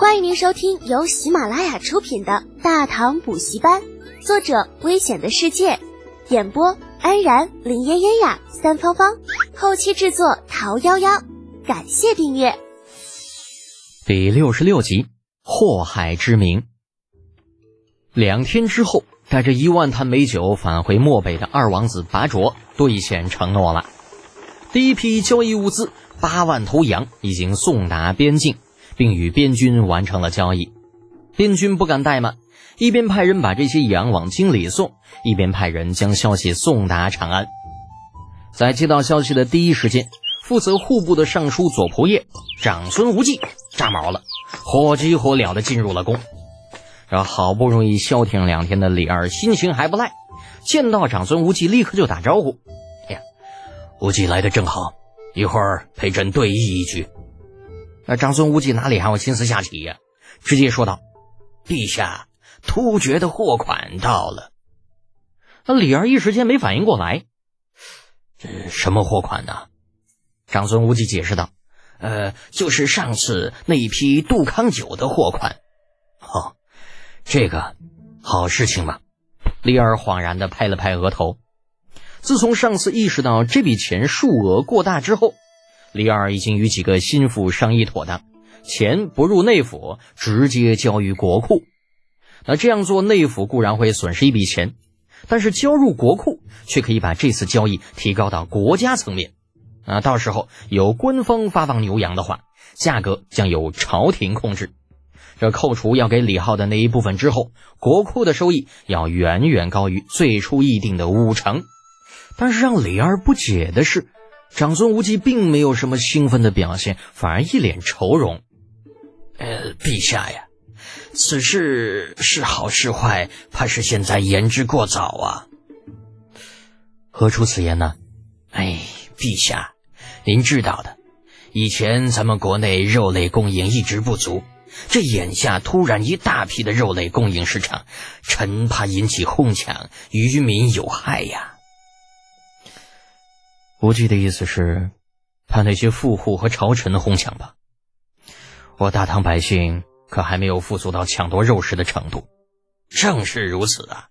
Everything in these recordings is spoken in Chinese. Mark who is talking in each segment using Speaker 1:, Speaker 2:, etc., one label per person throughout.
Speaker 1: 欢迎您收听由喜马拉雅出品的《大唐补习班》，作者：危险的世界，演播：安然、林嫣嫣呀、三芳芳，后期制作：桃夭夭。感谢订阅。
Speaker 2: 第六十六集：祸害之名。两天之后，带着一万坛美酒返回漠北的二王子拔卓兑现承诺了。第一批交易物资八万头羊已经送达边境，并与边军完成了交易。边军不敢怠慢，一边派人把这些羊往京里送，一边派人将消息送达长安。在接到消息的第一时间，负责户部的尚书左仆射长孙无忌炸毛了，火急火燎地进入了宫。然后好不容易消停两天的李二心情还不赖，见到长孙无忌立刻就打招呼：“哎呀，
Speaker 3: 无忌来的正好，一会儿陪朕对弈一局。”
Speaker 2: 那长孙无忌哪里还有心思下棋呀？直接说道：“
Speaker 3: 陛下，突厥的货款到了。”
Speaker 2: 那李二一时间没反应过来，
Speaker 3: 这什么货款呢？
Speaker 2: 长孙无忌解释道：“
Speaker 3: 呃，就是上次那一批杜康酒的货款。”哦。这个好事情嘛？
Speaker 2: 李二恍然的拍了拍额头。自从上次意识到这笔钱数额过大之后，李二已经与几个心腹商议妥当，钱不入内府，直接交于国库。那这样做，内府固然会损失一笔钱，但是交入国库却可以把这次交易提高到国家层面。啊，到时候有官方发放牛羊的话，价格将由朝廷控制。这扣除要给李浩的那一部分之后，国库的收益要远远高于最初议定的五成。但是让李二不解的是，长孙无忌并没有什么兴奋的表现，反而一脸愁容。
Speaker 3: 呃，陛下呀，此事是好是坏，怕是现在言之过早啊。
Speaker 2: 何出此言呢？
Speaker 3: 哎，陛下，您知道的，以前咱们国内肉类供应一直不足。这眼下突然一大批的肉类供应市场，臣怕引起哄抢，于民有害呀。
Speaker 2: 无忌的意思是，怕那些富户和朝臣的哄抢吧？我大唐百姓可还没有富足到抢夺肉食的程度。
Speaker 3: 正是如此啊，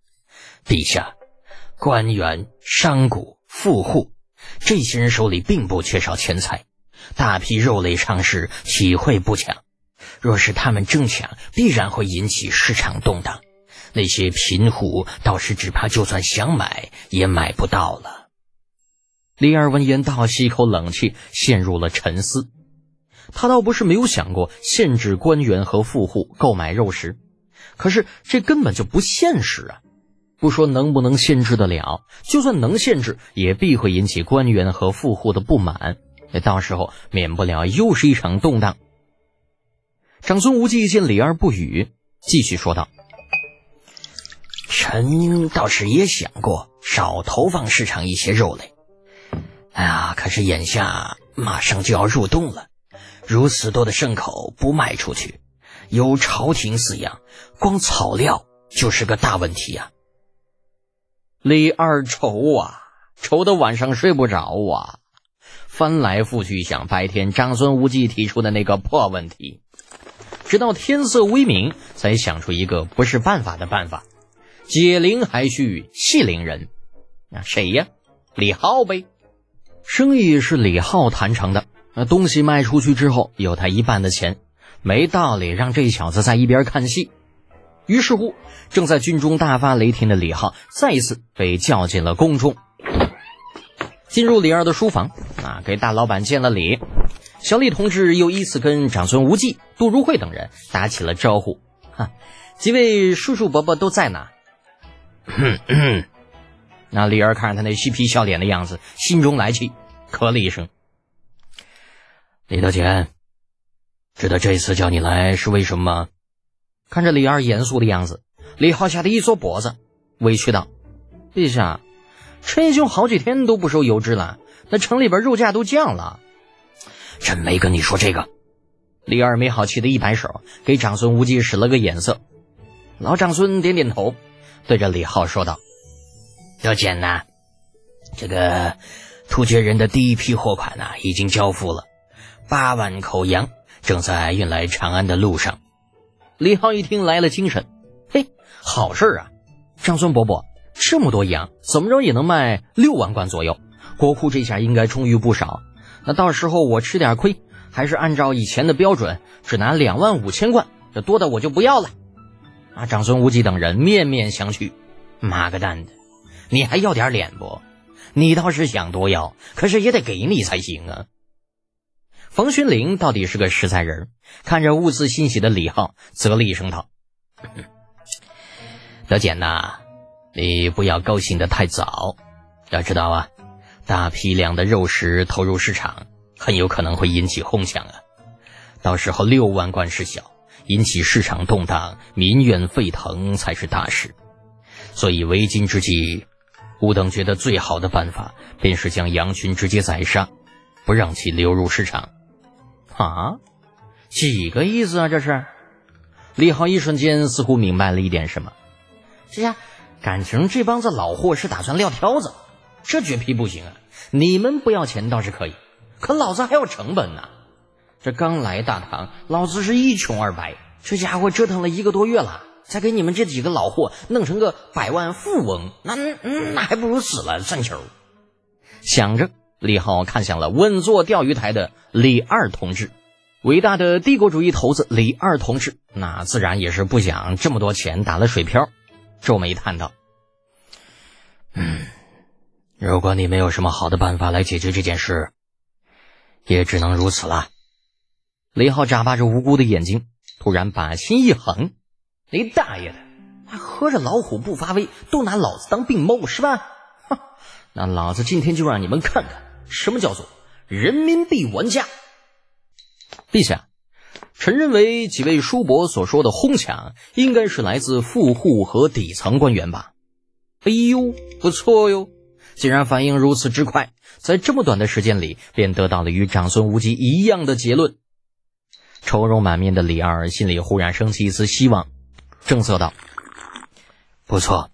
Speaker 3: 陛下，官员、商贾、富户这些人手里并不缺少钱财，大批肉类上市，岂会不抢？若是他们争抢，必然会引起市场动荡。那些贫户倒是只怕就算想买，也买不到了。
Speaker 2: 李二闻言倒吸一口冷气，陷入了沉思。他倒不是没有想过限制官员和富户购买肉食，可是这根本就不现实啊！不说能不能限制得了，就算能限制，也必会引起官员和富户的不满。那到时候免不了又是一场动荡。长孙无忌见李二不语，继续说道：“
Speaker 3: 臣倒是也想过少投放市场一些肉类，哎呀，可是眼下马上就要入冬了，如此多的牲口不卖出去，由朝廷饲养，光草料就是个大问题呀。”
Speaker 2: 李二愁啊，愁得晚上睡不着啊，翻来覆去想白天长孙无忌提出的那个破问题。直到天色微明，才想出一个不是办法的办法：解铃还需系铃人。那谁呀？李浩呗。生意是李浩谈成的，那东西卖出去之后有他一半的钱，没道理让这小子在一边看戏。于是乎，正在军中大发雷霆的李浩再一次被叫进了宫中。进入李二的书房，啊，给大老板见了礼。小李同志又依次跟长孙无忌、杜如晦等人打起了招呼。哈，几位叔叔伯伯都在呢。那李二看着他那嬉皮笑脸的样子，心中来气，咳了一声。
Speaker 3: 李德简，知道这次叫你来是为什么吗？
Speaker 2: 看着李二严肃的样子，李浩吓得一缩脖子，委屈道：“陛下，陈兄好几天都不收油脂了，那城里边肉价都降了。”
Speaker 3: 朕没跟你说这个。
Speaker 2: 李二没好气的一摆手，给长孙无忌使了个眼色。老长孙点点头，对着李浩说道：“
Speaker 3: 德简呐，这个突厥人的第一批货款呐，已经交付了，八万口羊正在运来长安的路上。
Speaker 2: 李浩一听来了精神，嘿，好事啊！长孙伯伯，这么多羊，怎么着也能卖六万贯左右，国库这下应该充裕不少。那到时候我吃点亏，还是按照以前的标准，只拿两万五千贯，这多的我就不要了。啊！长孙无忌等人面面相觑，妈个蛋的，你还要点脸不？你倒是想多要，可是也得给你才行啊。冯勋龄到底是个实在人，看着兀自欣喜的李浩，啧了一声道：“ 德简呐，你不要高兴的太早。要知道啊，大批量的肉食投入市场，很有可能会引起哄抢啊。到时候六万贯是小，引起市场动荡、民怨沸腾才是大事。所以为今之计。”吾等觉得最好的办法，便是将羊群直接宰杀，不让其流入市场。啊，几个意思啊？这是？李浩一瞬间似乎明白了一点什么。这下，感情这帮子老货是打算撂挑子？这绝皮不行啊！你们不要钱倒是可以，可老子还有成本呢。这刚来大唐，老子是一穷二白，这家伙折腾了一个多月了。再给你们这几个老货弄成个百万富翁，那那还不如死了算球。想着，李浩看向了稳坐钓鱼台的李二同志，伟大的帝国主义头子李二同志，那自然也是不想这么多钱打了水漂，皱眉叹道：“嗯，如果你没有什么好的办法来解决这件事，也只能如此了。”李浩眨巴着无辜的眼睛，突然把心一横。你大爷的！还喝着老虎不发威，都拿老子当病猫是吧？哼！那老子今天就让你们看看什么叫做人民币玩家。陛下，臣认为几位叔伯所说的哄抢，应该是来自富户和底层官员吧？哎呦，不错哟！竟然反应如此之快，在这么短的时间里便得到了与长孙无忌一样的结论。愁容满面的李二心里忽然升起一丝希望。正色道：“不错，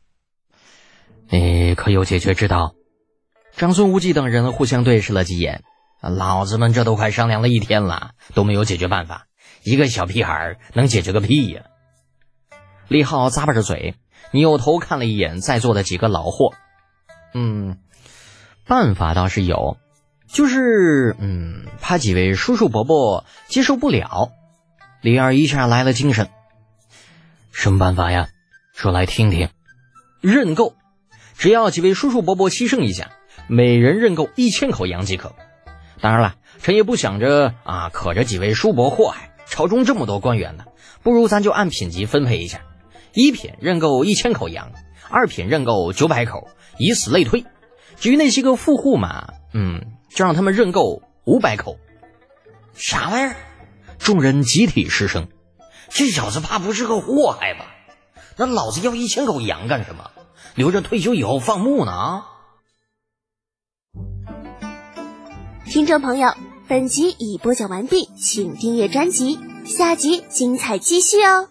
Speaker 2: 你可有解决之道？”长孙无忌等人互相对视了几眼，老子们这都快商量了一天了，都没有解决办法。一个小屁孩能解决个屁呀！李浩咂巴着嘴，扭头看了一眼在座的几个老货，嗯，办法倒是有，就是嗯，怕几位叔叔伯伯接受不了。李二一下来了精神。什么办法呀？说来听听。认购，只要几位叔叔伯伯牺牲一下，每人认购一千口羊即可。当然了，臣也不想着啊，可着几位叔伯祸害朝中这么多官员呢。不如咱就按品级分配一下，一品认购一千口羊，二品认购九百口，以此类推。至于那些个富户嘛，嗯，就让他们认购五百口。啥玩意儿？众人集体失声。这小子怕不是个祸害吧？那老子要一千口羊干什么？留着退休以后放牧呢？啊！
Speaker 1: 听众朋友，本集已播讲完毕，请订阅专辑，下集精彩继续哦。